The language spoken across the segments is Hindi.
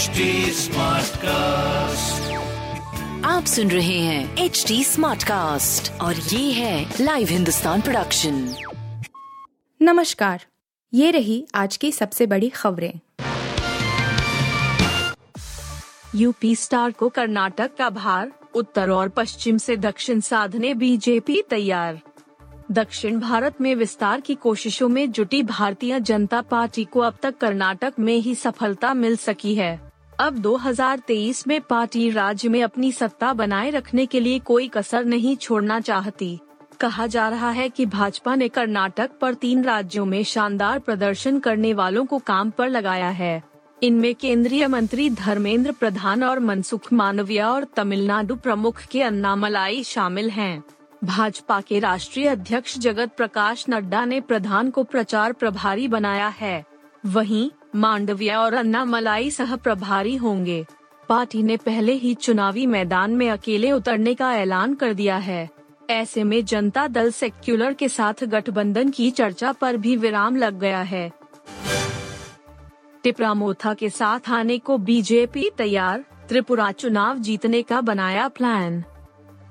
HD कास्ट आप सुन रहे हैं एच डी स्मार्ट कास्ट और ये है लाइव हिंदुस्तान प्रोडक्शन नमस्कार ये रही आज की सबसे बड़ी खबरें। यूपी स्टार को कर्नाटक का भार उत्तर और पश्चिम से दक्षिण साधने बीजेपी तैयार। दक्षिण भारत में विस्तार की कोशिशों में जुटी भारतीय जनता पार्टी को अब तक कर्नाटक में ही सफलता मिल सकी है। अब 2023 में पार्टी राज्य में अपनी सत्ता बनाए रखने के लिए कोई कसर नहीं छोड़ना चाहती। कहा जा रहा है कि भाजपा ने कर्नाटक पर तीन राज्यों में शानदार प्रदर्शन करने वालों को काम पर लगाया है। इनमें केंद्रीय मंत्री धर्मेंद्र प्रधान और मनसुख मानविया और तमिलनाडु प्रमुख के अन्नामलाई शामिल हैं। भाजपा के राष्ट्रीय अध्यक्ष जगत प्रकाश नड्डा ने प्रधान को प्रचार प्रभारी बनाया है। वहीं मांडविया और अन्ना मलाई सह प्रभारी होंगे। पार्टी ने पहले ही चुनावी मैदान में अकेले उतरने का ऐलान कर दिया है। ऐसे में जनता दल सेक्युलर के साथ गठबंधन की चर्चा पर भी विराम लग गया है। टिपरा मोथा के साथ आने को बीजेपी तैयार, त्रिपुरा चुनाव जीतने का बनाया प्लान।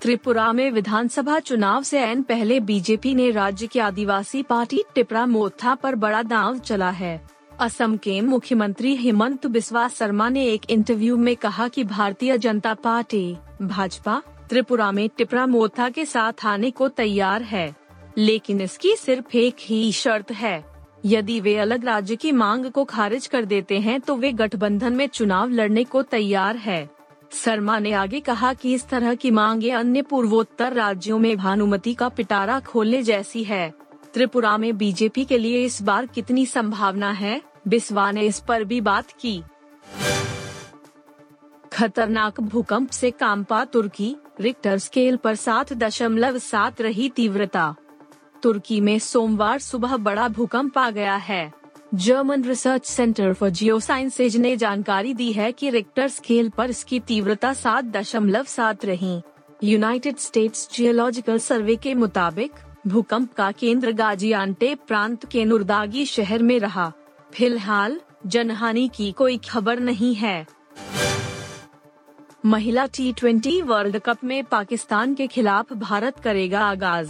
त्रिपुरा में विधानसभा चुनाव से एन पहले बीजेपी ने राज्य की आदिवासी पार्टी टिपरा मोथा पर बड़ा दांव चला है। असम के मुख्यमंत्री हेमंत बिस्वा शर्मा ने एक इंटरव्यू में कहा कि भारतीय जनता पार्टी, भाजपा, त्रिपुरा में टिपरा मोथा के साथ आने को तैयार है, लेकिन इसकी सिर्फ़ एक ही शर्त है। यदि वे अलग राज्य की मांग को खारिज कर देते हैं तो वे गठबंधन में चुनाव लड़ने को तैयार है। शर्मा ने आगे कहा कि इस तरह की मांगे अन्य पूर्वोत्तर राज्यों में भानुमति का पिटारा खोलने जैसी है। त्रिपुरा में बीजेपी के लिए इस बार कितनी संभावना है? बिस्वा ने इस पर भी बात की। खतरनाक भूकंप से कांपा तुर्की, रिक्टर स्केल पर सात दशमलव सात रही तीव्रता। तुर्की में सोमवार सुबह बड़ा भूकंप आ गया है। German Research Centre for Geosciences ने जानकारी दी है कि रिक्टर स्केल पर इसकी तीव्रता सात दशमलव सात रही। यूनाइटेड स्टेट्स जियोलॉजिकल सर्वे के मुताबिक, भूकंप का केंद्र गाजियान्टे प्रांत के नुरदागी शहर में रहा। फ़िलहाल जनहानि की कोई खबर नहीं है। महिला टी ट्वेंटी वर्ल्ड कप में पाकिस्तान के खिलाफ भारत करेगा आगाज़।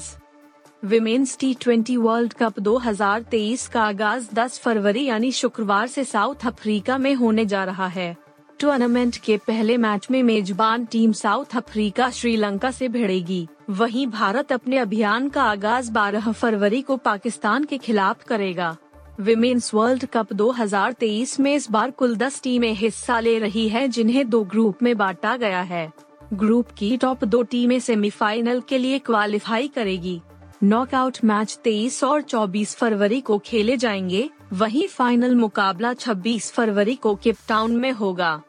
Women's T twenty World Cup 2023 का आगाज़ 10 फरवरी यानी शुक्रवार से साउथ अफ्रीका में होने जा रहा है। टूर्नामेंट के पहले मैच में मेजबान टीम साउथ अफ्रीका श्रीलंका से भिड़ेगी। वहीं भारत अपने अभियान का आगाज़ 12 फरवरी को पाकिस्तान के खिलाफ करेगा। विमेन्स वर्ल्ड कप 2023 में इस बार कुल 10 टीमें हिस्सा ले रही हैं जिन्हें दो ग्रुप में बांटा गया है। ग्रुप की टॉप दो टीमें सेमीफाइनल के लिए क्वालिफाई करेगी। नॉकआउट मैच 23 और 24 फरवरी को खेले जाएँगे। वहीं फाइनल मुकाबला 26 फरवरी को केपटाउन में होगा।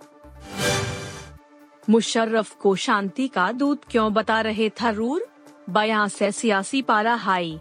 मुशर्रफ को शांति का दूत क्यों बता रहे थरूर? बयां से सियासी पारा हाई।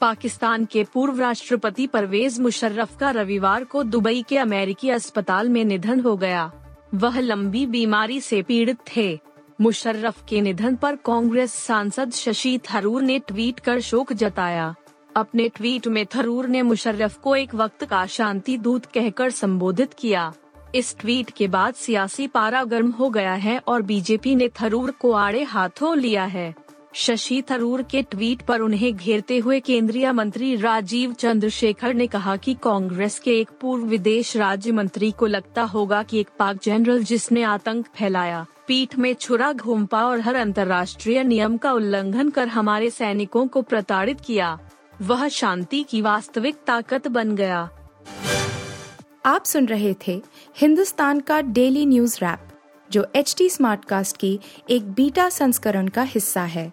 पाकिस्तान के पूर्व राष्ट्रपति परवेज मुशर्रफ का रविवार को दुबई के अमेरिकी अस्पताल में निधन हो गया। वह लंबी बीमारी से पीड़ित थे। मुशर्रफ के निधन पर कांग्रेस सांसद शशि थरूर ने ट्वीट कर शोक जताया। अपने ट्वीट में थरूर ने मुशर्रफ को एक वक्त का शांति दूत कहकर संबोधित किया। इस ट्वीट के बाद सियासी पारा गर्म हो गया है और बीजेपी ने थरूर को आड़े हाथों लिया है। शशि थरूर के ट्वीट पर उन्हें घेरते हुए केंद्रीय मंत्री राजीव चंद्रशेखर ने कहा कि कांग्रेस के एक पूर्व विदेश राज्य मंत्री को लगता होगा कि एक पाक जनरल जिसने आतंक फैलाया, पीठ में छुरा घूमपा और हर अंतर्राष्ट्रीय नियम का उल्लंघन कर हमारे सैनिकों को प्रताड़ित किया, वह शांति की वास्तविक ताकत बन गया। आप सुन रहे थे हिंदुस्तान का डेली न्यूज़ रैप, जो एच टी स्मार्ट कास्ट की एक बीटा संस्करण का हिस्सा है।